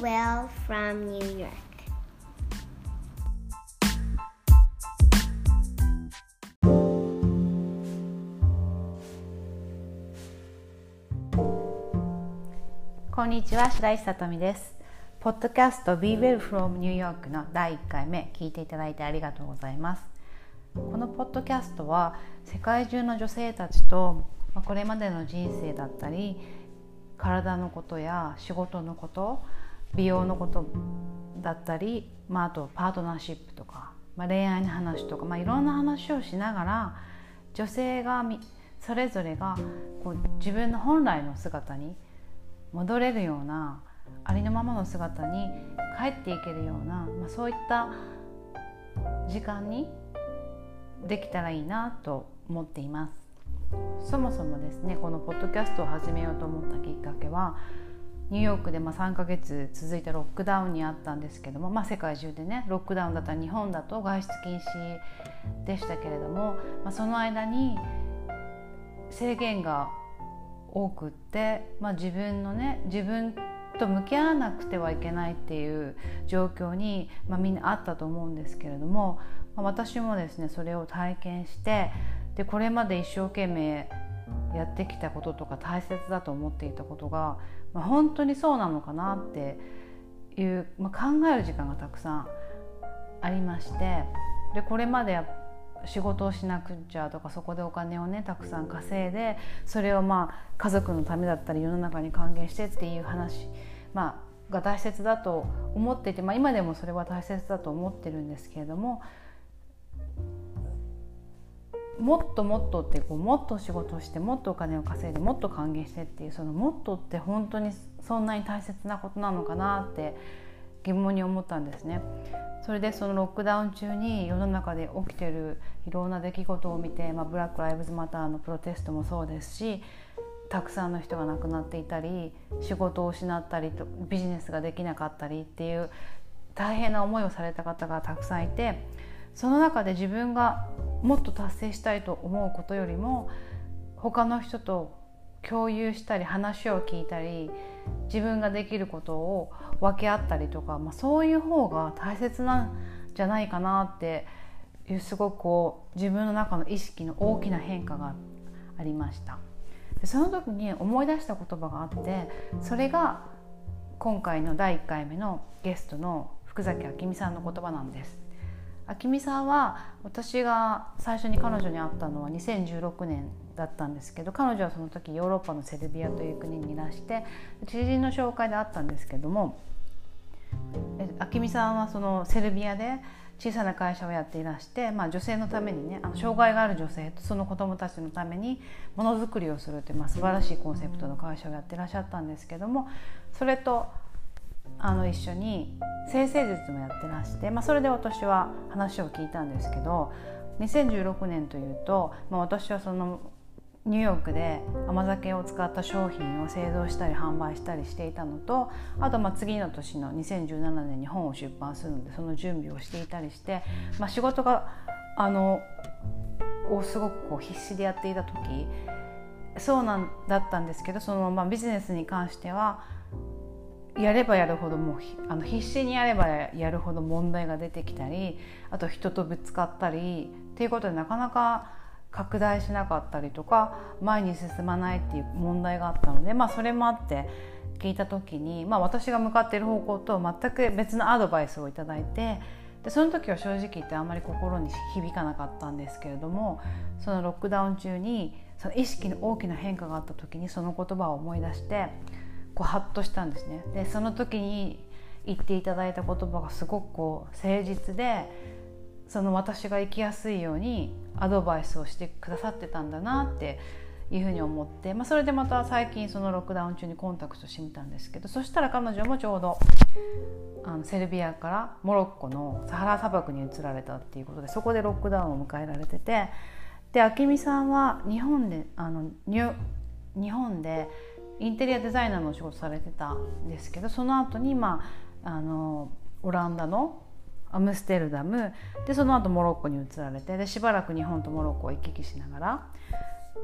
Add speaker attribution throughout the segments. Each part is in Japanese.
Speaker 1: Will from New York.
Speaker 2: こんにちは白石さとみですポッドキャスト Be Well from New York の第1回目聞いていただいてありがとうございますこのポッドキャストは世界中の女性たちとこれまでの人生だったり体のことや仕事のこと美容のことだったり、まあ、あとパートナーシップとか、まあ、恋愛の話とか、まあ、いろんな話をしながら女性がそれぞれがこう自分の本来の姿に戻れるようなありのままの姿に帰っていけるような、まあ、そういった時間にできたらいいなと思っています。そもそもですねこのポッドキャストを始めようと思ったきっかけはニューヨークでま3ヶ月続いたロックダウンにあったんですけども、まあ、世界中でねロックダウンだったら日本だと外出禁止でしたけれども、まあ、その間に制限が多くって、まあ、自分のね自分と向き合わなくてはいけないっていう状況に、まあ、みんなあったと思うんですけれども、まあ、私もですねそれを体験してでこれまで一生懸命やってきたこととか大切だと思っていたことが、まあ、本当にそうなのかなっていう、まあ、考える時間がたくさんありましてでこれまで仕事をしなくちゃとかそこでお金をねたくさん稼いでそれをまあ家族のためだったり世の中に還元してっていう話、まあ、が大切だと思っていて、まあ、今でもそれは大切だと思ってるんですけれどももっともっとってこうもっと仕事をしてもっとお金を稼いでもっと還元してっていうそのもっとって本当にそんなに大切なことなのかなって疑問に思ったんですね。それでそのロックダウン中に世の中で起きてるいろんな出来事を見て、まあ、ブラック・ライブズ・マターのプロテストもそうですしたくさんの人が亡くなっていたり仕事を失ったりとビジネスができなかったりっていう大変な思いをされた方がたくさんいてその中で自分がもっと達成したいと思うことよりも他の人と共有したり話を聞いたり自分ができることを分け合ったりとか、まあ、そういう方が大切なんじゃないかなっていうすごくこう自分の中の意識の大きな変化がありました。でその時に思い出した言葉があってそれが今回の第1回目のゲストの福崎明美さんの言葉なんです。明美さんは私が最初に彼女に会ったのは2016年だったんですけど彼女はその時ヨーロッパのセルビアという国にいらして知人の紹介であったんですけども明美さんはそのセルビアで小さな会社をやっていらして、まあ、女性のためにねあの障害がある女性とその子どもたちのためにものづくりをするという、まあ、素晴らしいコンセプトの会社をやってらっしゃったんですけどもそれとあの一緒に生成術もやってらして、まあ、それで私は話を聞いたんですけど2016年というと、まあ、私はそのニューヨークで甘酒を使った商品を製造したり販売したりしていたのとあとまあ次の年の2017年に本を出版するのでその準備をしていたりして、まあ、仕事があのをすごくこう必死でやっていた時そうなんだったんですけどそのまあビジネスに関してはやればやるほどもうあの必死にやればやるほど問題が出てきたりあと人とぶつかったりっていうことでなかなか拡大しなかったりとか前に進まないっていう問題があったので、まあ、それもあって聞いた時に、まあ、私が向かっている方向と全く別のアドバイスを頂いてでその時は正直言ってあんまり心に響かなかったんですけれどもそのロックダウン中にその意識の大きな変化があった時にその言葉を思い出してこうハッとしたんですね。でその時に言っていただいた言葉がすごくこう誠実でその私が生きやすいようにアドバイスをしてくださってたんだなっていうふうに思って、まあ、それでまた最近そのロックダウン中にコンタクトしてみたんですけどそしたら彼女もちょうどあのセルビアからモロッコのサハラ砂漠に移られたっていうことでそこでロックダウンを迎えられててで明美さんは日本であの日本でインテリアデザイナーのお仕事されてたんですけどその後にまああのオランダのアムステルダムでその後モロッコに移られてでしばらく日本とモロッコを行き来しながら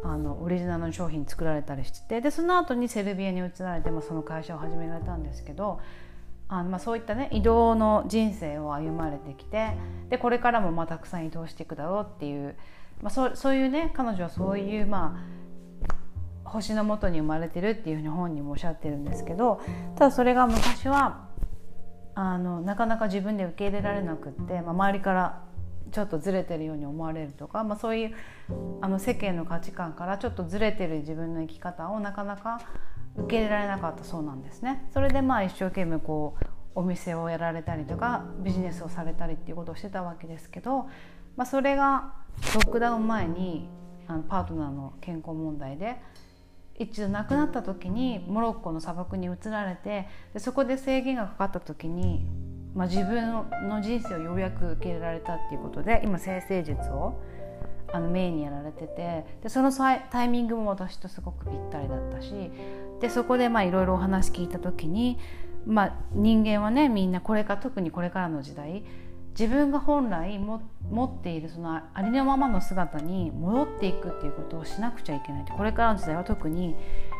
Speaker 2: あのオリジナルの商品作られたりしててでその後にセルビアに移られて、まあ、その会社を始められたんですけどあのまあそういったね移動の人生を歩まれてきてでこれからもまあたくさん移動していくだろうっていう、まあ、そうそういうね彼女はそういうまあ星のもとに生まれてるっていうふうに本人もおっしゃってるんですけどただそれが昔はあのなかなか自分で受け入れられなくって、まあ、周りからちょっとずれてるように思われるとか、まあ、そういうあの世間の価値観からちょっとずれてる自分の生き方をなかなか受け入れられなかったそうなんですね。それでまあ一生懸命こうお店をやられたりとかビジネスをされたりっていうことをしてたわけですけど、まあ、それがロックダウン前にあのパートナーの健康問題で一度亡くなった時にモロッコの砂漠に移られてでそこで制限がかかった時に、まあ、自分の人生をようやく受け入れられたっていうことで今生成術をあのメインにやられててでそのタイミングも私とすごくぴったりだったしでそこでいろいろお話聞いた時に、まあ、人間はねみんなこれから特にこれからの時代自分が本来も持っているそのありのままの姿に戻っていくっていうことをしなくちゃいけないこれからの時代は特に、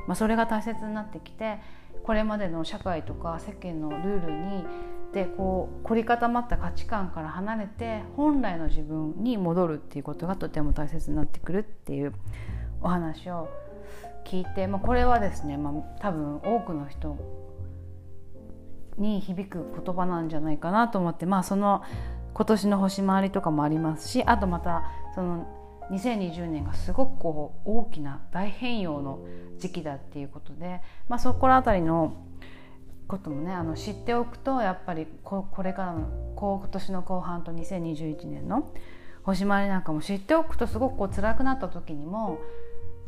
Speaker 2: まあ、それが大切になってきてこれまでの社会とか世間のルールにでこう凝り固まった価値観から離れて本来の自分に戻るっていうことがとても大切になってくるっていうお話を聞いて、まあ、これはですね、まあ、多分多くの人に響く言葉なんじゃないかなと思って、まあ、その今年の星回りとかもありますしあとまたその2020年がすごくこう大きな大変容の時期だっていうことで、まあ、そこら辺りのこともねあの知っておくとやっぱりここれからの今年の後半と2021年の星回りなんかも知っておくとすごくこう辛くなった時にも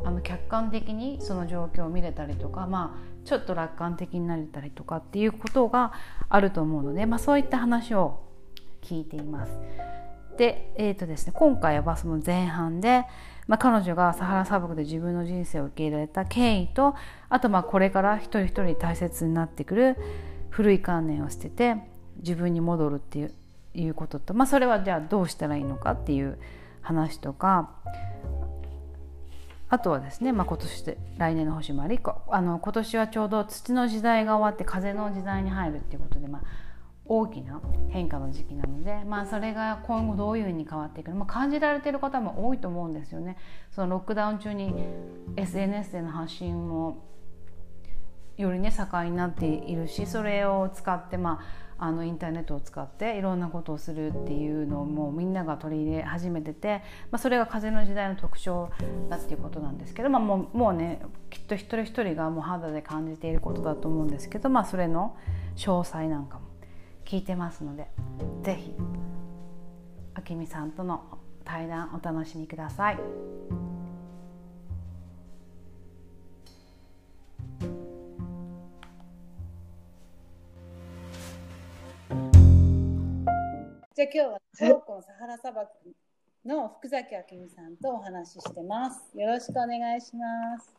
Speaker 2: あの客観的にその状況を見れたりとか、まあ、ちょっと楽観的になれたりとかっていうことがあると思うので、まあ、そういった話を聞いています。で,、えーとですね、今回はその前半で、まあ、彼女がサハラ砂漠で自分の人生を受け入れられた経緯とあとまあこれから一人一人大切になってくる古い観念を捨てて自分に戻るっていういうことと、まあ、それはじゃあどうしたらいいのかっていう話とかあとはですね、まあ、今年で来年の星回りあの今年はちょうど土の時代が終わって風の時代に入るっていうことで、まあ、大きな変化の時期なので、まあ、それが今後どういうふうに変わっていくのか、まあ、感じられている方も多いと思うんですよね。そのロックダウン中に SNS での発信もよりね盛んになっているしそれを使ってまああのインターネットを使っていろんなことをするっていうのをもうみんなが取り入れ始めてて、まあ、それが風の時代の特徴だっていうことなんですけど、まあ、もうもうねきっと一人一人がもう肌で感じていることだと思うんですけど、まあ、それの詳細なんかも聞いてますので是非明美さんとの対談お楽しみください。じゃあ今日は香港サハラ砂漠の福崎明美さんとお話ししてます。よろしくお願いします。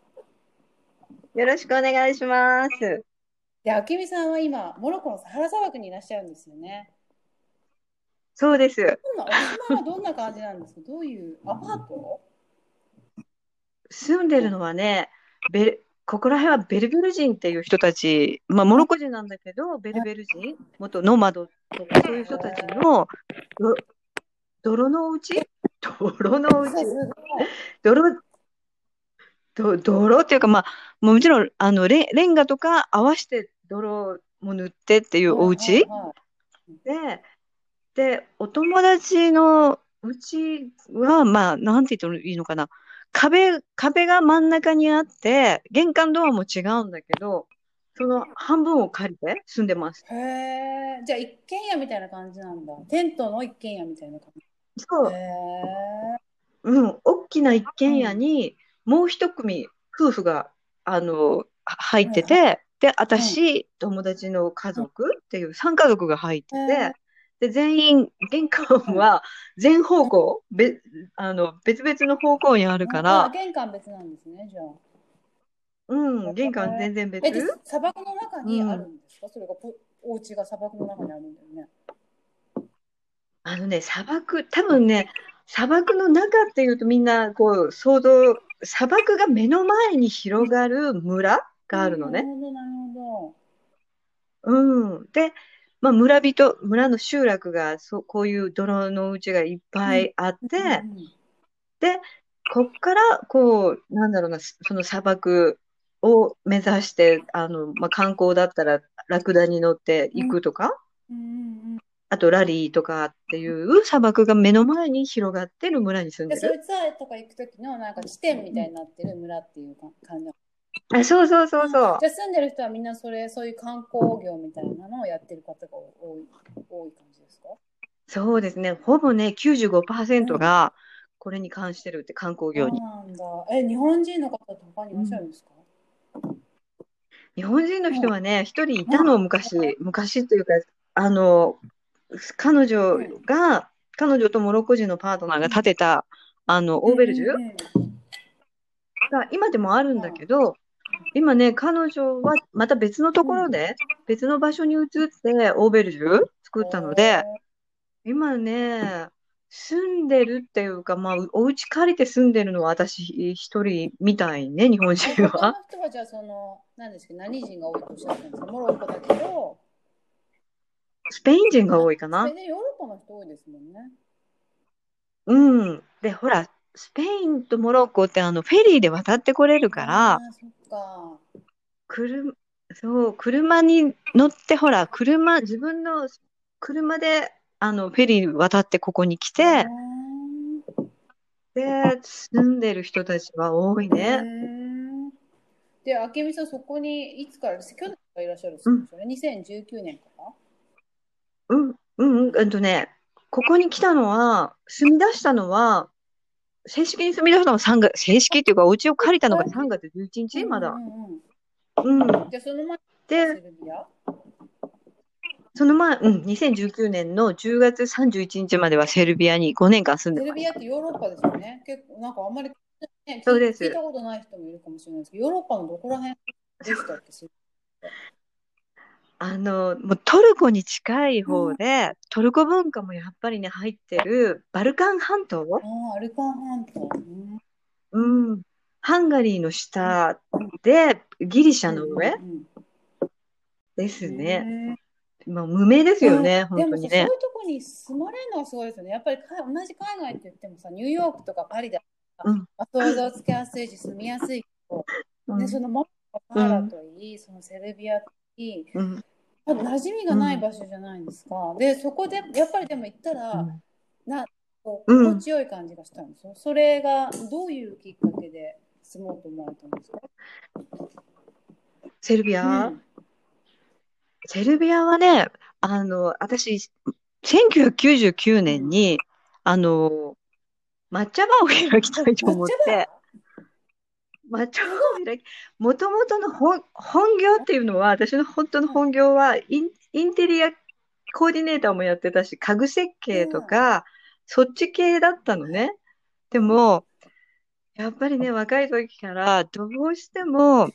Speaker 3: よろしくお願いします。
Speaker 2: で、明美さんは今、モロッコのサハラ砂漠にいらっしゃるんですよね。
Speaker 3: そうです。
Speaker 2: お住まはどんな感じなんですか？どういうアパート？
Speaker 3: 住んでるのはね、ベルここら辺はベルベル人っていう人たち、まあ、モロッコ人なんだけど、ベルベル人、元ノマドとか、そういう人たちの泥のうち泥のうち泥？ど泥っていうか、まあ、もちろんあのレレンガとか合わせて泥も塗ってっていうお家、ででお友達のうちはまあなんて言っていいのかな壁壁が真ん中にあって玄関ドアも違うんだけどその半分を借りて住んでます。
Speaker 2: へえじゃあ一軒家みたいな感じなんだ。テントの一軒家みたいな感じ。
Speaker 3: そう。うん、大きな一軒家に、もう一組夫婦が、あの、入ってて、で、私、友達の家族っていう3家族が入ってて、で、全員、玄関は全方向、べあの別々の方向にあるから。
Speaker 2: 玄関別なんですね、じゃあ。
Speaker 3: うん、玄関全然別。
Speaker 2: え、砂漠の中にあるんですか、うん、それがお家が砂漠の中にあるんだよね。
Speaker 3: あのね、砂漠、多分ね、砂漠の中っていうとみんなこう想像、砂漠が目の前に広がる村があるのね。なるほど、なるほうん。で、まあ、村人、村の集落がそう、こういう泥のうちがいっぱいあって、
Speaker 4: うん
Speaker 3: で、こっから、こう、なんだろうな、その砂漠を目指して、あの、まあ、観光だったら、ラクダに乗って行くとか、あとラリーとかっていう砂漠が目の前に広がってる村に住んでる。
Speaker 4: でそいつらとか行く時のなんか地点みたいになってる村っていうか感じ
Speaker 3: あ、そうそうそうそう
Speaker 4: じ。ゃあ住んでる人はみんなそれそういう観光業みたいなのをやってる方が多い多い感じですか？
Speaker 3: そうですね。ほぼね、95%がこれに関してるって観光業に。
Speaker 4: なんだえ日本人の方って他にいらっしゃるんですか、
Speaker 3: 日本人の人はね、一人いたの、昔。昔というか、あの、彼女が、彼女とモロッコ人のパートナーが建てた、あの、オーベルジュ
Speaker 4: うんうん
Speaker 3: が今でもあるんだけど、今ね、彼女はまた別のところで、別の場所に移ってオーベルジュ作ったので、今ね、住んでるっていうか、まあ、お家借りて住んでるのは私一人みたいね、日本人は。
Speaker 4: 人はじゃあその何ですか何人が多いとおっしゃったんですか？モロッコだけど。
Speaker 3: スペイン人が多いかな。
Speaker 4: ヨーロッパの人多いですもんね。
Speaker 3: うん。で、ほら、スペインとモロッコってあの、フェリーで渡ってこれるか
Speaker 4: あ
Speaker 3: ら、
Speaker 4: か。
Speaker 3: 車、そう、車に乗って、ほら、車、自分の車で、あの、フェリー渡ってここに来て、
Speaker 4: う
Speaker 3: で、住んでる人たちは多いね。
Speaker 4: で、明美さん、そこにいつから、去年からいらっしゃるんですよね、2019年から？
Speaker 3: うん、うん、うんとね、ここに来たのは、住み出したのは、正式に住み出したのは3月、正式っていうか、お家を借りたのが3月11日まだ
Speaker 4: う。んうんうん
Speaker 3: うん。
Speaker 4: じゃあ、その前に
Speaker 3: でその前、うん、2019年の10月31日まではセルビアに5年間住んでまし
Speaker 4: セルビアってヨーロッパですよね。結構、なんかあんまり、ね、
Speaker 3: そうです
Speaker 4: 聞いたことない人もいるかもしれないですけど、ヨーロッパのどこら辺でしたっけ？セル
Speaker 3: た。あの、もうトルコに近い方で、トルコ文化もやっぱりね、入ってるバルカン半島？
Speaker 4: ああ、バルカン半島。うん
Speaker 3: うん。ハンガリーの下で、ギリシャの上？
Speaker 4: うん
Speaker 3: です
Speaker 4: うん
Speaker 3: ね。まあ、無名ですよね、本当にね
Speaker 4: そういう。とこに住まれるのはすごいですよね。やっぱりか同じ海外って言ってもさ、ニューヨークとかパリだと
Speaker 3: うん
Speaker 4: まあ、想像つきやすいし、住みやすいけど、
Speaker 3: うん
Speaker 4: ね、そのモロッコパーラといい、そのセルビアと
Speaker 3: うん。
Speaker 4: 多分馴染みがない場所じゃないですか。で、そこで、やっぱりでも行ったら、
Speaker 3: うん。
Speaker 4: な心地よい感じがしたんですよ。それがどういうきっかけで住もうと思われたんですか？
Speaker 3: セルビア、
Speaker 4: うん。
Speaker 3: セルビアはね、あの、私、1999年に、あの、抹茶バーを開きたいと思って、抹茶バーを開き、もともとの本、本業っていうのは、私の本当の本業はイン、インテリアコーディネーターもやってたし、家具設計とか、そっち系だったのね。でも、やっぱりね、若い時から、どうしても、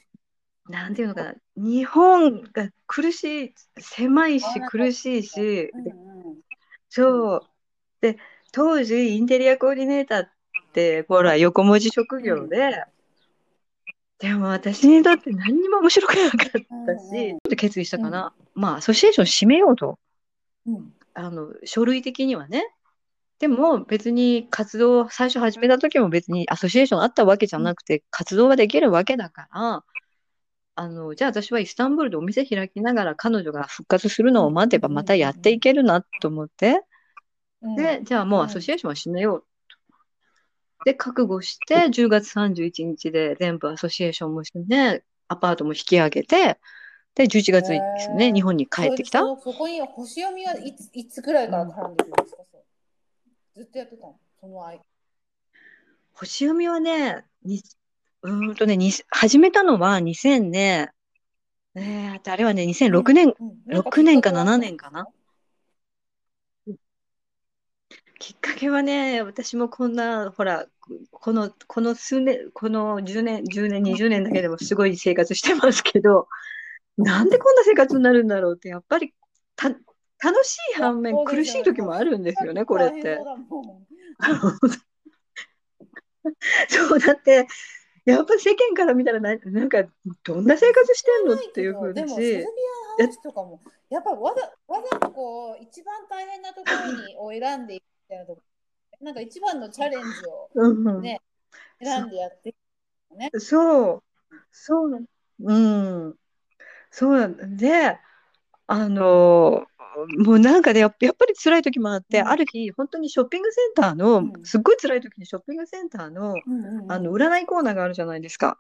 Speaker 3: なんていうのかな、日本が苦しい、狭いし苦しいし、そう。で、当時、インテリアコーディネーターって、ほら、横文字職業で、でも私にとって何にも面白くなかったし、
Speaker 4: うんうん
Speaker 3: ちょっと決意したかな。まあ、アソシエーション締めようと。
Speaker 4: うん
Speaker 3: あの、書類的にはね。でも別に活動、最初始めた時も別にアソシエーションあったわけじゃなくて、活動ができるわけだから、あの、じゃあ私はイスタンブールでお店開きながら彼女が復活するのを待てばまたやっていけるなと思って、
Speaker 4: うん
Speaker 3: で、じゃあもうアソシエーションは締めようと。で、覚悟して、10月31日で全部アソシエーションもしてね、アパートも引き上げて、で、11月ですね、日本に帰ってきた。
Speaker 4: そこに星読みはいついつぐらいから絡んでくるんですか、ずっとやってたの？その間。
Speaker 3: 星読みはね、にうーんとね、に始めたのは2000年、えー、あれはね、2006年、
Speaker 4: うん
Speaker 3: 6年か7年かな。きっかけはね、私もこんな、ほら、この、この数年、この10年、10年、20年だけでもすごい生活してますけど、なんでこんな生活になるんだろうって、やっぱりた楽しい反面苦しい時もあるんですよね、これって。
Speaker 4: そう。だ
Speaker 3: って、やっぱり世間から見たらな、なんか、どんな生活してんのっていうふうだ
Speaker 4: でもセルビ
Speaker 3: し、
Speaker 4: ア講師とかもやっぱわざわざとこう一番大変なところにを選んでいくみたいなとこなんか一番のチャレンジを
Speaker 3: うん
Speaker 4: ね選んでやって
Speaker 3: そう、そう。なうん、そうなんで、あの、もうなんかね、やっぱり辛い時もあって、
Speaker 4: うん。
Speaker 3: ある日、本当にショッピングセンターの、
Speaker 4: うん。
Speaker 3: すっごい辛い時にショッピングセンターの、
Speaker 4: うんうんうん。
Speaker 3: あの、占いコーナーがあるじゃないですか。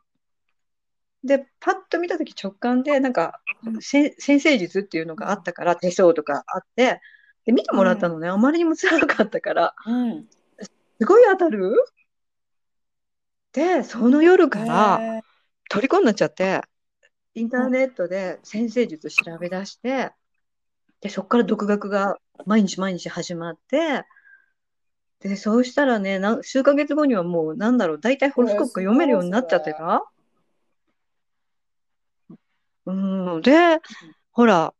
Speaker 3: で、パッと見た時直感で、なんか、せ先生術っていうのがあったから、手相とかあって、で、見てもらったのね、あまりにも辛かったから、
Speaker 4: うん。
Speaker 3: すごい当たる？で、その夜から、虜になっちゃって、インターネットで先生術調べ出して、で、そこから独学が毎日毎日始まって、で、そうしたらね、なん数ヶ月後にはもう、なんだろう、大体ホロスコープが読めるようになっちゃってた？うん、で、ほら、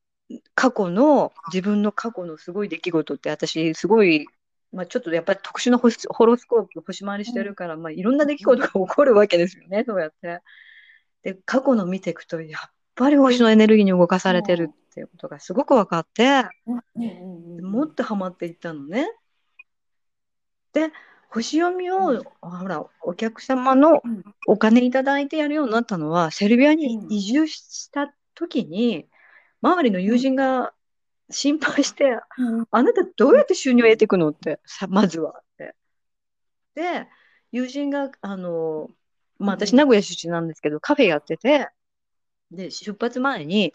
Speaker 3: 過去の、自分の過去のすごい出来事って、私、すごい、まあ、ちょっとやっぱり特殊なホスホロスコープ、星回りしてるから、まあ、いろんな出来事が起こるわけですよね、そうやって。で、過去の見ていくと、やっぱり星のエネルギーに動かされてるっていうことがすごく分かって、
Speaker 4: うんうんうんうん
Speaker 3: もっとハマっていったのね。で、星読みを、ほら、お客様の
Speaker 4: うん
Speaker 3: お金いただいてやるようになったのは、セルビアに
Speaker 4: うん
Speaker 3: 移住した時に、周りの友人が心配して、
Speaker 4: うん
Speaker 3: あなたどうやって収入を得ていくの？って、さ、まずは。って。で、友人が、あの、まあ、私、
Speaker 4: うん。
Speaker 3: 名古屋出身なんですけど、カフェやってて、で、出発前に、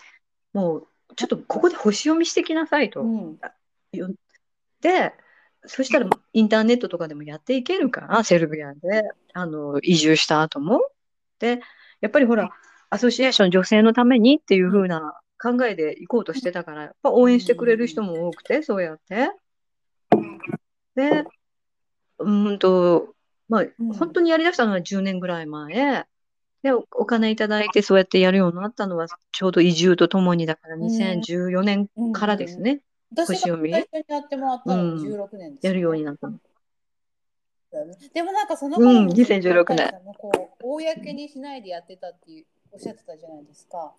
Speaker 3: もう、ちょっとここで星読みしてきなさいと。
Speaker 4: うん。
Speaker 3: よで、そしたらインターネットとかでもやっていけるから、セルビアで、あの、移住した後も。で、やっぱりほら、アソシエーション女性のためにっていう風な考えで行こうとしてたから、やっぱ応援してくれる人も多くて、そうやって。で、うーんと、まあ、
Speaker 4: うん
Speaker 3: 本当にやりだしたのは10年ぐらい前。で、おお金いただいてそうやってやるようになったのは、ちょうど移住とともにだから2014年からですね。
Speaker 4: 私が最初にやってもらったの
Speaker 3: うん
Speaker 4: 16年ですよね
Speaker 3: やるようになったの。
Speaker 4: でもなんかその
Speaker 3: うん
Speaker 4: も
Speaker 3: 2016年
Speaker 4: 公にしないでやってたっていうおっしゃってたじゃないですか。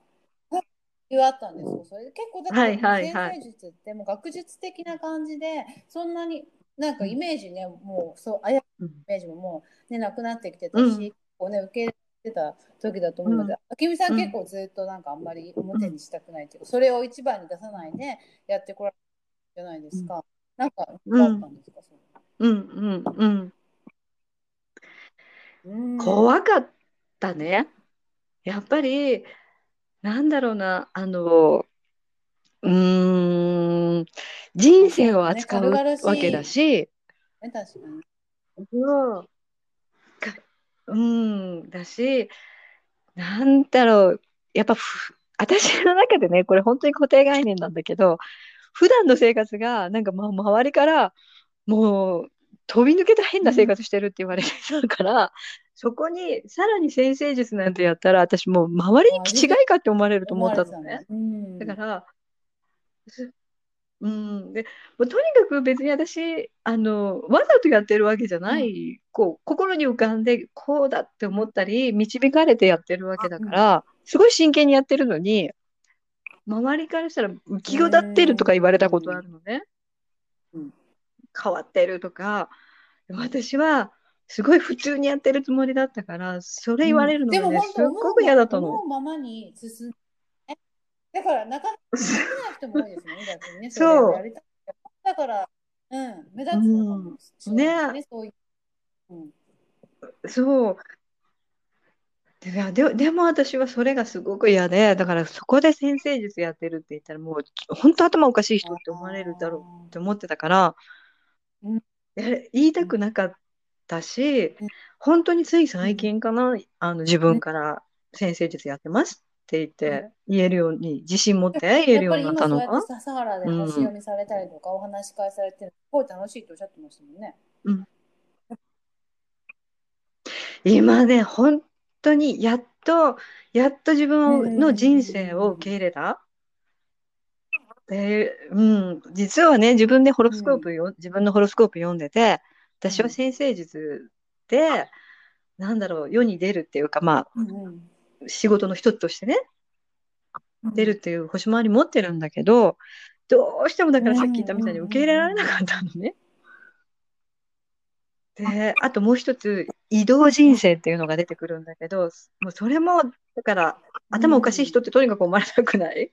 Speaker 4: 言わあったんですよ。それで結構だ
Speaker 3: はい
Speaker 4: から
Speaker 3: はいはい。
Speaker 4: 先生術ってもう学術的な感じでそんなになんかイメージね、もうそうあや
Speaker 3: うん
Speaker 4: イメージももうねなくなってきてたし、
Speaker 3: うん。
Speaker 4: こうね受け入れてた時だと思うので、
Speaker 3: うん。
Speaker 4: あきみさん
Speaker 3: うん
Speaker 4: 結構ずっとなんかあんまり表にしたくないっていうか、それを一番に出さないでやってこられたじゃないですか。なんか
Speaker 3: うん
Speaker 4: あったんですか、そ
Speaker 3: うんうんうん。
Speaker 4: れうん。
Speaker 3: 怖かったね。やっぱり、なんだろうな、あの、う。ーん、人生を扱うわけだし、
Speaker 4: ね、確かに。
Speaker 3: そう。ん、だし、なんだろう、やっぱふ、私の中でね、これ本当に固定概念なんだけど、普段の生活が、なんか、ま、周りから、もう、飛び抜けた変な生活してるって言われてたから、そこに、さらに先生術なんてやったら、私もう、周りに気違いかって思われると思ったのね。
Speaker 4: うん、
Speaker 3: だから、すうん、で、もうとにかく別に私、あの、わざとやってるわけじゃない、こう、心に浮かんで、こうだって思ったり、導かれてやってるわけだから、すごい真剣にやってるのに、周りからしたら浮きを立ってるとか言われたことあるのね。
Speaker 4: うん。
Speaker 3: 変わってるとか、私は、すごい普通にやってるつもりだったから、それ言われるのがね、
Speaker 4: でも本当
Speaker 3: すっごく嫌だったの。
Speaker 4: 思うままに進んだからなかなかできない人も多いですよね、逆にね。
Speaker 3: そう。
Speaker 4: だから、うん、目立つのかもしれないですね、そういう。うん。
Speaker 3: そう。でででも私はそれがすごく嫌で、だからそこで先生術やってるって言ったらもう本当頭おかしい人って思われるだろうって思ってたから、
Speaker 4: うん。
Speaker 3: え言いたくなかったし
Speaker 4: うん、
Speaker 3: 本当につい最近かな、あの自分から先生術やってますって言って言えるように、自信持って言えるようになったのが
Speaker 4: やっぱり今そうやって笹原で星読みされたりとか、お話し会されてるすごい楽しいとおっしゃってましたもんね。
Speaker 3: 今ね、本当にやっと、やっと自分の人生を受け入れた。で、うん、実はね、自分でホロスコープよ、自分のホロスコープ読んでて、私は先生術で、なんだろう、世に出るっていうか、ま
Speaker 4: うんうん
Speaker 3: あ、仕事の一つとしてね、出るっていう星回り持ってるんだけど、どうしてもだからさっき言ったみたいに受け入れられなかったのね。で、あともう一つ、移動人生っていうのが出てくるんだけど、もうそれも、だから、頭おかしい人ってとにかく思われたくない。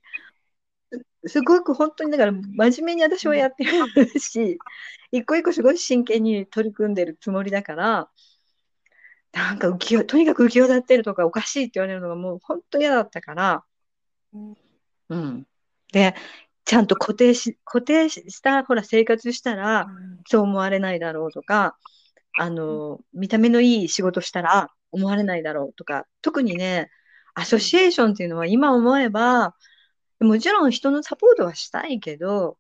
Speaker 3: すごく本当にだから真面目に私はやってるし、一個一個すごい真剣に取り組んでるつもりだから、なんか浮世、とにかく浮世立ってるとかおかしいって言われるのがもう本当に嫌だったから、
Speaker 4: うん。
Speaker 3: うん。で、ちゃんと固定し、固定した、ほら、生活したら、そう思われないだろうとか、あの、見た目のいい仕事したら思われないだろうとか、特にね、アソシエーションっていうのは今思えば、もちろん人のサポートはしたいけど、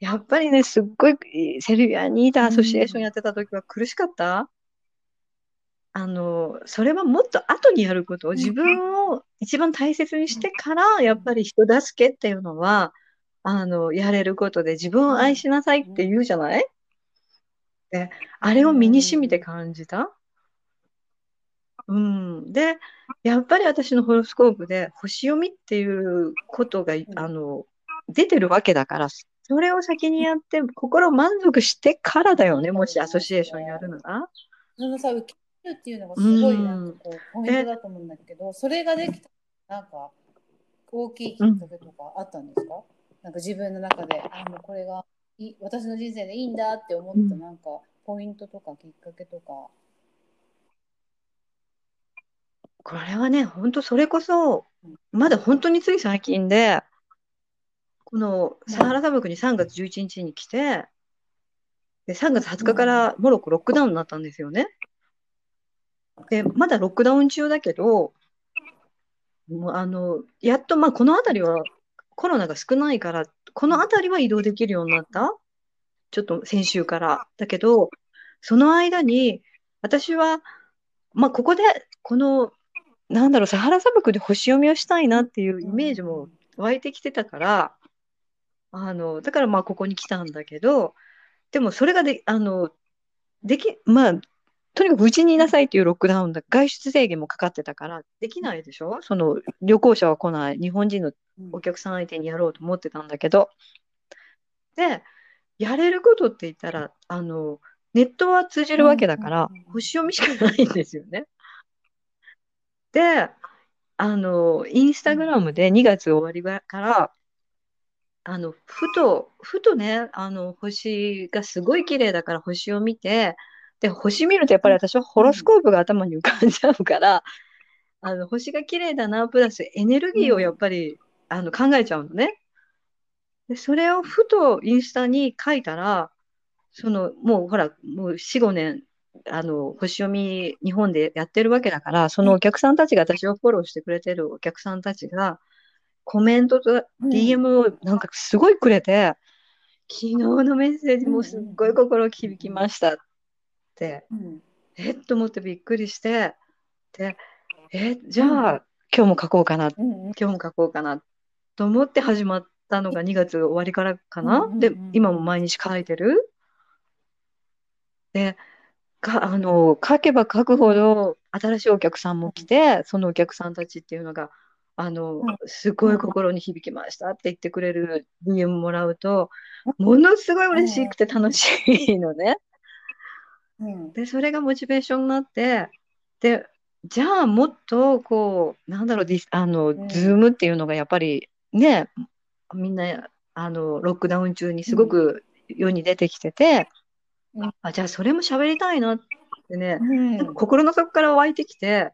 Speaker 3: やっぱりね、すっごいセルビアにいたアソシエーションやってた時は苦しかった？あの、それはもっと後にやることを自分を一番大切にしてから、やっぱり人助けっていうのは、あの、やれることで自分を愛しなさいって言うじゃない？で、あれを身に染みて感じた？うん。で、やっぱり私のホロスコープで星読みっていうことが、あの、出てるわけだから、それを先にやって、心満足してからだよね、もしアソシエーションやるなら。
Speaker 4: そのさ、受け入れるっていうのがすごいなんかこう、ポイントだと思うんだけど、それができた、なんか、大きいきっかけとかあったんですか、なんか自分の中で、あ、もうこれがいい私の人生でいいんだって思った、なんか、ポイントとかきっかけとか。
Speaker 3: これはね、本当それこそ、まだ本当につい最近で、このサハラ砂漠に3月11日に来て、で、3月20日からモロッコロックダウンになったんですよね。で、まだロックダウン中だけど、もうあの、やっと、まあ、この辺りはコロナが少ないから、この辺りは移動できるようになった？ちょっと先週から。だけど、その間に、私は、まあ、ここで、この、なんだろう、サハラ砂漠で星読みをしたいなっていうイメージも湧いてきてたから、あの、だからまあ、ここに来たんだけど、でもそれがで、あの、でき、まあ、とにかくうちにいなさいっていうロックダウンだ、外出制限もかかってたから、できないでしょ？その、旅行者は来ない、日本人のお客さん相手にやろうと思ってたんだけど、で、やれることって言ったら、あの、ネットは通じるわけだから、星読みしかないんですよね。で、あの、インスタグラムで2月終わりから、あの、ふと、ふとね、あの、星がすごい綺麗だから星を見て、で、星見るとやっぱり私はホロスコープが頭に浮かんじゃうから、あの、星が綺麗だな、プラスエネルギーをやっぱり、あの、考えちゃうのね。で、それをふとインスタに書いたら、その、もうほら、もう4、5年、あの、星読み日本でやってるわけだから、そのお客さんたちが私をフォローしてくれてるお客さんたちが、コメントと DM をなんかすごいくれて、昨日のメッセージもすっごい心響きましたって、えっと思ってびっくりして、で、え、じゃあ今日も書こうかな、今日も書こうかなと思って始まったのが2月終わりからかな？で、今も毎日書いてる？で、か、あの、書けば書くほど新しいお客さんも来て、そのお客さんたちっていうのが、あの、すごい心に響きましたって言ってくれる DM もらうと、ものすごい嬉しくて楽しいのね。で、それがモチベーションになって、で、じゃあもっとこう、なんだろう、ディス、あの、ズームっていうのがやっぱりね、みんな、あの、ロックダウン中にすごく世に出てきてて、あ、じゃあそれも喋りたいなってね、なんか心の底から湧いてきて、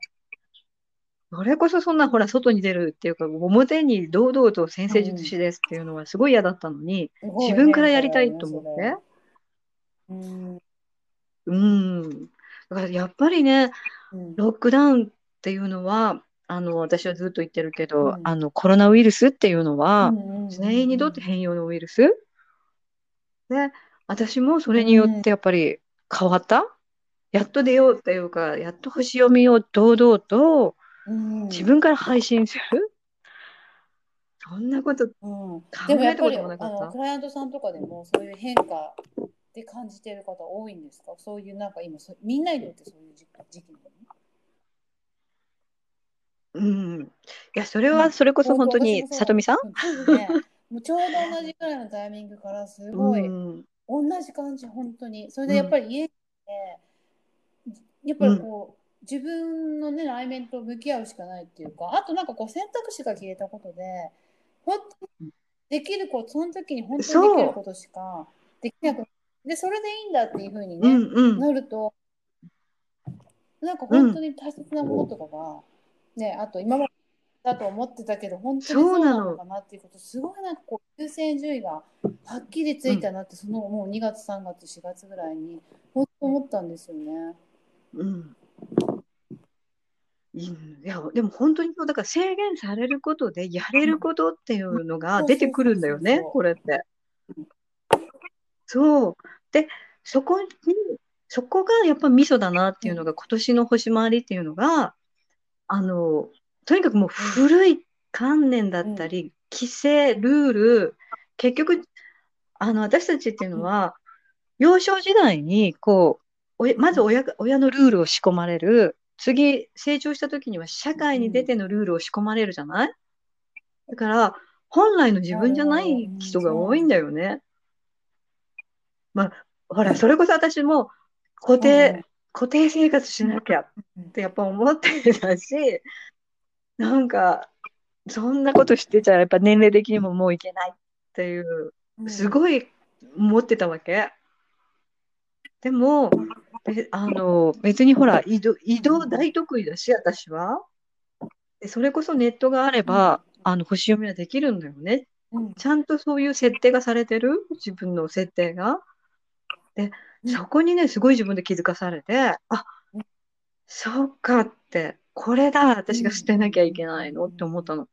Speaker 3: それこそそんなほら外に出るっていうか表に堂々と先生術師ですっていうのはすごい嫌だったのに、自分からやりたいと思って。うん。だからやっぱりね、ロックダウンっていうのは、あの、私はずっと言ってるけど、あの、コロナウイルスっていうのは、全員にとって変容のウイルス？で、私もそれによってやっぱり変わった？やっと出ようっていうか、やっと星読みを堂々と自分から配信する？そんなこと考えたこともなかった？
Speaker 4: のク。ライアントさんとかでもそういう変化って感じてる方多いんですか？そういうなんか今そみんなにとってそういう時期時期なの？
Speaker 3: うん。や、それはそれこそ本当に、
Speaker 4: 私もそう
Speaker 3: さとみさん？
Speaker 4: ね。もうちょうど同じくらいのタイミングからすごい、
Speaker 3: うん
Speaker 4: 同じ感じ本当に。それでやっぱり家で、やっぱりこう、自分のね内面と向き合うしかないっていうかあとなんかこう選択肢が消えたことで本当にできることその時に本当にできることしかできなくなでそれでいいんだっていうふうにね、
Speaker 3: うんうん。
Speaker 4: なるとなんか本当に大切なものとかが、ねあと今までだと思ってたけど本当にそうなのかなっていうことすごいなんかこう優先順位がはっきりついたなって、そのもう2月3月4月ぐらいに本当思ったんですよね。
Speaker 3: うん。いや、でも本当にだから制限されることでやれることっていうのが出てくるんだよねこれって。そう。で、そこに、そこがやっぱミソだなっていうのが、今年の星回りっていうのが、あの、とにかくもう古い観念だったり、規制、ルール、結局、あの、私たちっていうのは、幼少時代に、こう、まず親が、親のルールを仕込まれる。次、成長した時には社会に出てのルールを仕込まれるじゃない？だから、本来の自分じゃない人が多いんだよね。まあ、ほら、それこそ私も固定、固定生活しなきゃってやっぱ思ってたし、なんか、そんなことしてちゃやっぱ年齢的にももういけないっていう、すごい思ってたわけ。でも、べあの、別にほら、移動、移動大得意だし、私は。でそれこそネットがあれば、あの、星読みはできるんだよね。
Speaker 4: うん
Speaker 3: ちゃんとそういう設定がされてる？自分の設定が。で、
Speaker 4: うん
Speaker 3: そこにね、すごい自分で気づかされて、あ
Speaker 4: うん、
Speaker 3: そうかって、これだ、私が捨てなきゃいけないのって思ったの。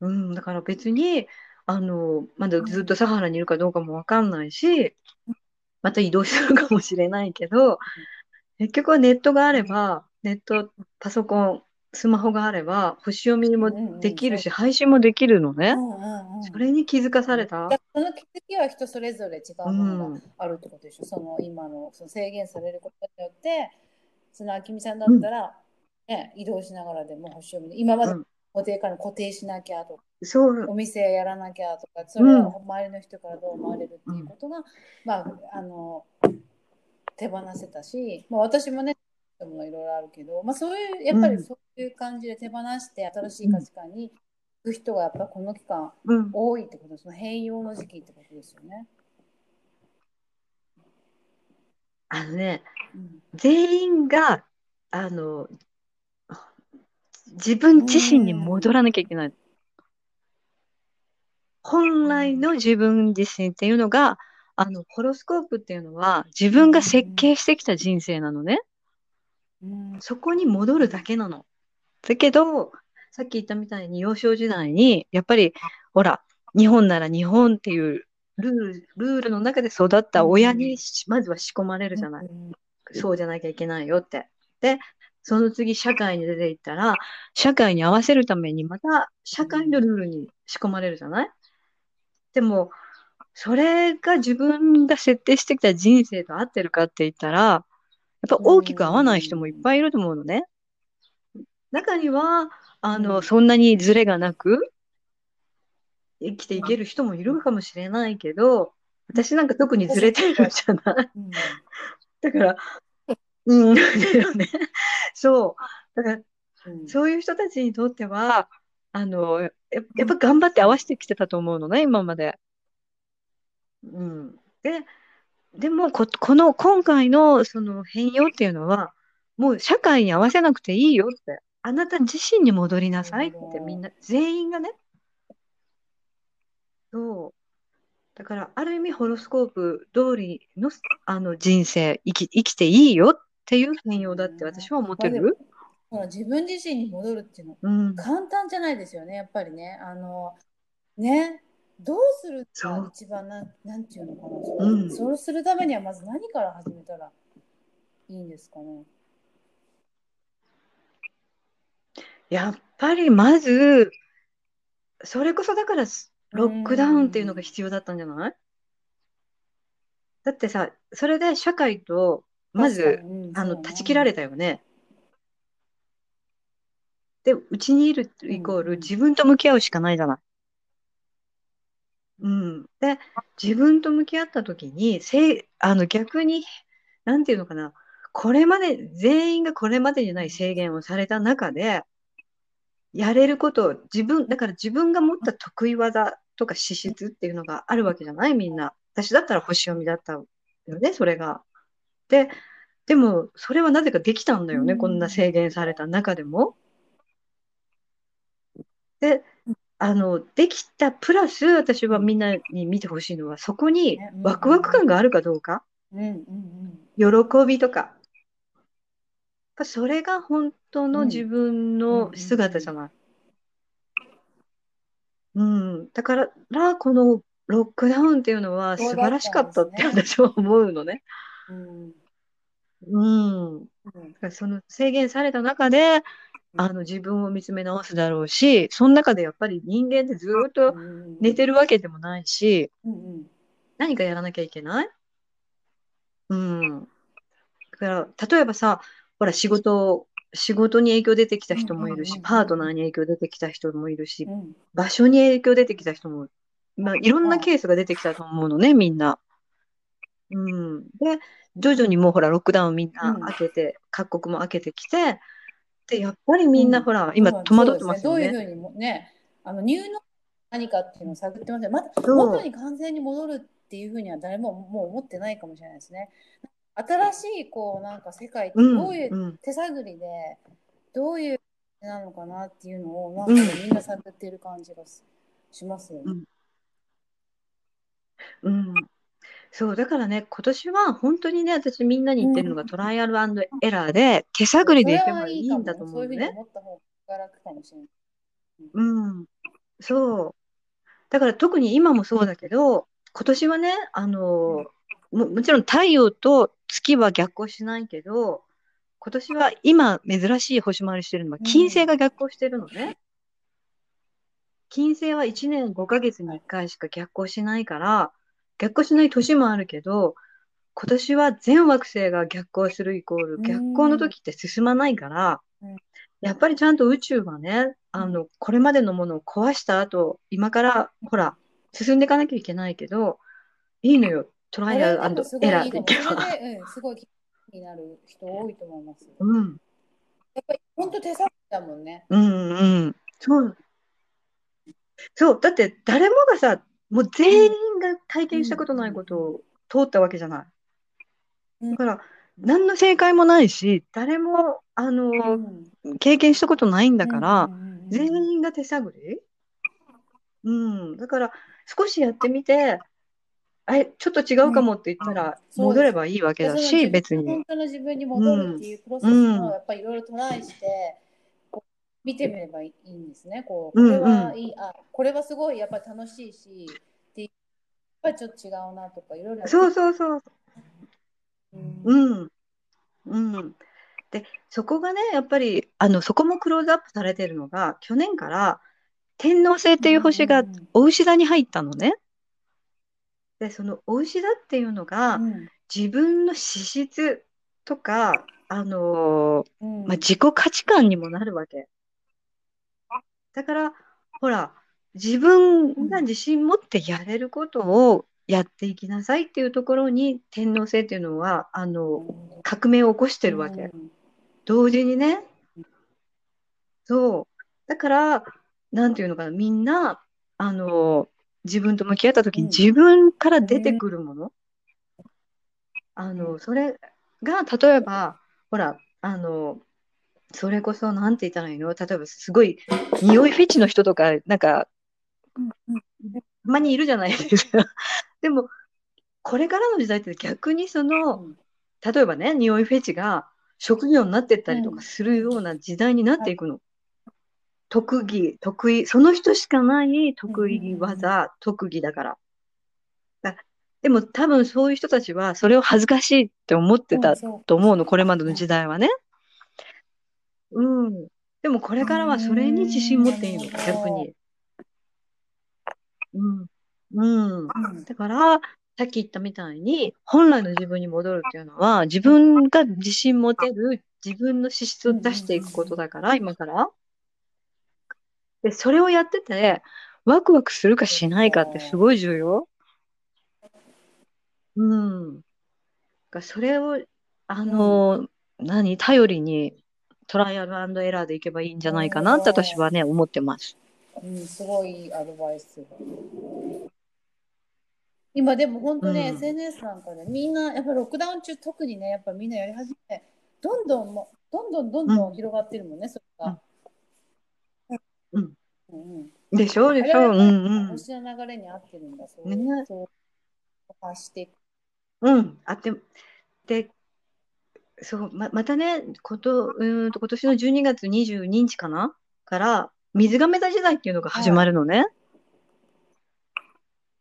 Speaker 3: うん、だから別に、あの、まだずっとサハラにいるかどうかもわかんないし、また移動するかもしれないけど、結局はネットがあれば、ネット、パソコン、スマホがあれば、星読みもできるし、配信もできるのね。
Speaker 4: うんうんうん
Speaker 3: それに気づかされた。
Speaker 4: その気づきは人それぞれ違う
Speaker 3: う
Speaker 4: ものが
Speaker 3: ん。
Speaker 4: あるってことでしょ、その今のその制限されることによってそのあきみさんだったら、ね、移動しながらでも星読み今まで
Speaker 3: うん。
Speaker 4: 固定から固定しなきゃとか、
Speaker 3: そう、
Speaker 4: お店やらなきゃとかそれを周りの人からどう思われるっていうことが、まああの手放せたし、まあ、私もねいろいろあるけど、まあ、そういうやっぱりそういう感じで手放して新しい価値観に行く人がやっぱこの期間
Speaker 3: うん。
Speaker 4: 多いってことその変容の時期ってことですよね。
Speaker 3: あのね、
Speaker 4: うん
Speaker 3: 全員が、あの、自分自身に戻らなきゃいけない。本来の自分自身っていうのが、あの、ホロスコープっていうのは自分が設計してきた人生なのね。
Speaker 4: うん
Speaker 3: そこに戻るだけなの。だけど、さっき言ったみたいに幼少時代に、やっぱり、ほら、日本なら日本っていうルール、ルールの中で育った親にしまずは仕込まれるじゃない。そうじゃなきゃいけないよって。で、その次社会に出ていったら、社会に合わせるためにまた社会のルールに仕込まれるじゃない？でも、それが自分が設定してきた人生と合ってるかって言ったら、やっぱ大きく合わない人もいっぱいいると思うのね。中には、あの、
Speaker 4: うん
Speaker 3: そんなにズレがなく生きていける人もいるかもしれないけど、私なんか特にずれてるじゃない？
Speaker 4: うん
Speaker 3: だから、うん、だよね。そう。だから、
Speaker 4: うん
Speaker 3: そういう人たちにとっては、あの、ややっぱ頑張って合わせてきてたと思うのね、今まで。うん。で、でもこ、この、今回のその変容っていうのは、もう社会に合わせなくていいよって、あなた自身に戻りなさいってみんな、全員がね。そう。だから、ある意味ホロスコープ通りの、あの人生、生き、生きていいよっていう変容だって私は思ってる。
Speaker 4: ほら自分自身に戻るっていうの
Speaker 3: うん。
Speaker 4: 簡単じゃないですよねやっぱりねあのねどうする
Speaker 3: そう
Speaker 4: が一番なんなんていうのかな
Speaker 3: うん
Speaker 4: そうするためにはまず何から始めたらいいんですかね
Speaker 3: やっぱりまず、それこそだからロックダウンっていうのが必要だったんじゃない？だってさ、それで社会とまず、あの、断ち切られたよね。で、うちにいるイコール自分と向き合うしかないじゃない。うん。で、自分と向き合った時に、せい、あの逆に、なんていうのかな、これまで、全員がこれまでにない制限をされた中で、やれることを自分、だから自分が持った得意技とか資質っていうのがあるわけじゃないみんな。私だったら星読みだったよね、それが。で、でも、それはなぜかできたんだよね、
Speaker 4: うん
Speaker 3: こんな制限された中でも。で、あの、できたプラス、私はみんなに見てほしいのは、そこにワクワク感があるかどうか、
Speaker 4: うんうん
Speaker 3: 喜びとか。それが本当の自分の姿じゃない。うん。だから、このロックダウンっていうのは素晴らしかったって私は思うのね。
Speaker 4: うん
Speaker 3: うん。その制限された中で、あの自分を見つめ直すだろうし、その中でやっぱり人間ってずーっと
Speaker 4: うん
Speaker 3: 寝てるわけでもないし、
Speaker 4: うんうん
Speaker 3: 何かやらなきゃいけない？うん。だから、例えばさ、ほら、仕事、仕事に影響出てきた人もいるし、パートナーに影響出てきた人もいるし、
Speaker 4: うん
Speaker 3: 場所に影響出てきた人も、まあ、いろんなケースが出てきたと思うのね、みんな。うん。で、徐々にもうほら、ロックダウンみんな
Speaker 4: うん
Speaker 3: 開けて、各国も開けてきて、で、やっぱりみんな
Speaker 4: うん
Speaker 3: ほら、今戸惑ってますよね。
Speaker 4: どういうふうにもね、あのニューノ何かっていうのを探ってますよ。まだ元に完全に戻るっていうふうには誰ももう思ってないかもしれないですね。新しいこうなんか世界って
Speaker 3: うん、
Speaker 4: どういう
Speaker 3: うん。
Speaker 4: 手探りでどういうなのかなっていうのをなん
Speaker 3: うん
Speaker 4: かみんな探ってる感じがししますよね。
Speaker 3: うん。そう、だからね、今年は本当にね、私みんなに言ってるのが、トライアルエラーで、手探りでいけばいいんだと思
Speaker 4: そういううふうに
Speaker 3: ね。うん。そう。だから特に今もそうだけど、今年はね、あの、も、もちろん太陽と月は逆行しないけど、今年は今珍しい星回りしてるのは、
Speaker 4: うん。
Speaker 3: 金星が逆行してるのね。金星は1年5ヶ月に1回しか逆行しないから、逆行しない年もあるけど、今年は全惑星が逆行するイコール、
Speaker 4: うん。
Speaker 3: 逆行の時って進まないから
Speaker 4: うん、
Speaker 3: やっぱりちゃんと宇宙はね、あの、これまでのものを壊した後、今から、ほら、進んでいかなきゃいけないけど、いいのよ。トライアルエラー
Speaker 4: いい
Speaker 3: って言っては。
Speaker 4: かもそれで、うん、すごい気になる人多いと思います。
Speaker 3: うん。
Speaker 4: やっぱり本当手探りだもんね。
Speaker 3: うんうん。そう。そう。だって誰もがさ、もう全員が体験したことないことを通ったわけじゃない。
Speaker 4: うん
Speaker 3: だから、何の正解もないし、誰も、あの、
Speaker 4: うん
Speaker 3: 経験したことないんだから、全員が手探りうん。だから、少しやってみて、え、ちょっと違うかもって言ったら、
Speaker 4: うん
Speaker 3: 戻ればいいわけだし、
Speaker 4: でその
Speaker 3: 別に
Speaker 4: 本。当の自分に戻るっていうプロセス
Speaker 3: うん
Speaker 4: もやっぱりいろいろトライして、見てみればいいんですね。こう
Speaker 3: うん
Speaker 4: これはいい、あこれはすごいやっぱり楽しいし、でやっぱりちょっと違うなとかいろいろ
Speaker 3: そうそうそう。
Speaker 4: うん
Speaker 3: うん。うん。で、そこがね、やっぱり、あの、そこもクローズアップされてるのが、去年から天王星っていう星が
Speaker 4: うんうんうん
Speaker 3: お牛座に入ったのね。で、そのお牛座っていうのが、
Speaker 4: うん
Speaker 3: 自分の資質とか、あのー
Speaker 4: うん
Speaker 3: まあ、自己価値観にもなるわけ。だから、ほら、自分が自信持ってやれることをやっていきなさいっていうところに、天王星っていうのは、あの、革命を起こしてるわけ。
Speaker 4: うん
Speaker 3: 同時にね。そう。だから、なんていうのかな、みんな、あの、自分と向き合った時に
Speaker 4: うん
Speaker 3: 自分から出てくるもの？あの、それが、例えば、ほら、あの、それこそ、なんて言ったらいいの？例えば、すごい、匂いフェチの人とか、なんか、たまにいるじゃないですか。でも、これからの時代って逆にその、例えばね、匂いフェチが職業になってったりとかするような時代になっていくの。特技、得意、その人しかない得意技、特技だから。でも多分そういう人たちはそれを恥ずかしいって思ってたと思うの、これまでの時代はね。うん。でもこれからはそれに自信持っていいの、逆に。うん。うんだから、さっき言ったみたいに、本来の自分に戻るっていうのは、自分が自信持てる、自分の資質を出していくことだから、今から。で、それをやってて、ワクワクするかしないかってすごい重要。うん。がそれを、あの、何、頼りにトライアルエラーでいけばいいんじゃないかなって私はね、思ってます。
Speaker 4: うん、すごいアドバイスが。今でも本当ね、
Speaker 3: うん
Speaker 4: SNS なんかでみんなやっぱりロックダウン中特にねやっぱみんなやり始めどんどんもどんどんどんどん広がってるもんね、それが。
Speaker 3: うんでしょ？でしょ？うんうん。
Speaker 4: 星の流れに合ってるんだそう,、
Speaker 3: ね
Speaker 4: そう発して。
Speaker 3: うん。あって、で、そう、ま、またね、こと、うーんと、今年の12月22日かなから、水亀座時代っていうのが始まるのね。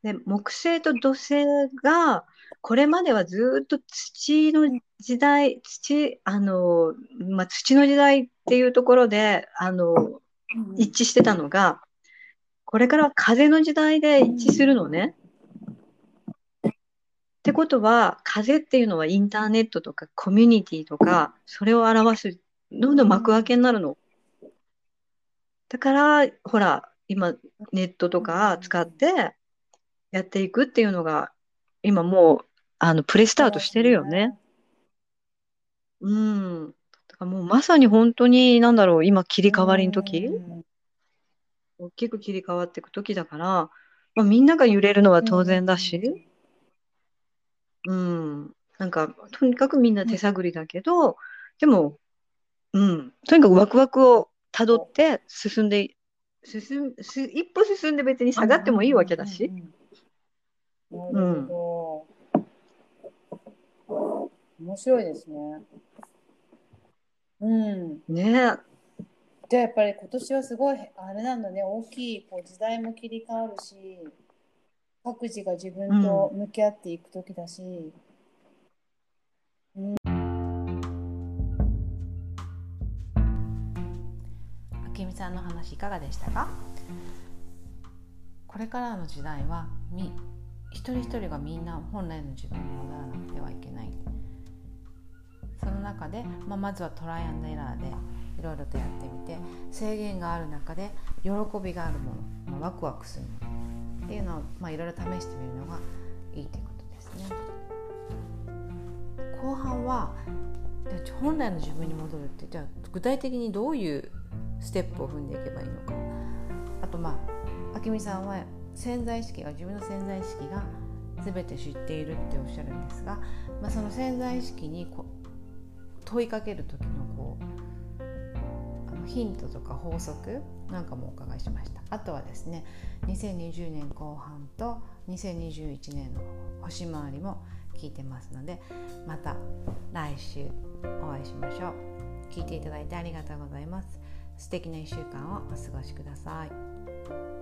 Speaker 3: で、木星と土星が、これまではずーっと土の時代、土、あの、まあ、土の時代っていうところで、あの、一致してたのが、これから風の時代で一致するのね。ってことは、風っていうのはインターネットとかコミュニティとか、それを表す、どんどん幕開けになるの。だから、ほら、今、ネットとか使ってやっていくっていうのが、今もう、あの、プレスタートしてるよね。うん。もうまさに本当に、なんだろう、今切り替わりの時、
Speaker 4: うん
Speaker 3: 大きく切り替わっていく時だから、まあ、みんなが揺れるのは当然だし、うん。なんか、とにかくみんな手探りだけど、でも、うん。とにかくワクワクをたどって進んで、進ん、す、一歩進んで別に下がってもいいわけだし。
Speaker 4: うん。面白いですね。うん。
Speaker 3: ね。
Speaker 4: じゃあやっぱり今年はすごいあれなんだね。大きいこう時代も切り替わるし各自が自分と向き合っていく時だし、
Speaker 2: あきみさんの話いかがでしたか？これからの時代はみ一人一人がみんな本来の自分に戻らなくてはいけないその中で、まあ、まずはトライアンドエラーでいろいろとやってみて制限がある中で喜びがあるもの、まあ、ワクワクするものっていうのを、いろいろ試してみるのがいいということですね。後半は本来の自分に戻るってじゃあ具体的にどういうステップを踏んでいけばいいのか。あとまあ明美さんは潜在意識が自分の潜在意識が全て知っているっておっしゃるんですが、まあ、その潜在意識にこ問いかける時のこうあのヒントとか法則なんかもお伺いしました。あとはですね2020年後半と2021年の星回りも聞いてますのでまた来週お会いしましょう。聞いていただいてありがとうございます。素敵な1週間をお過ごしください。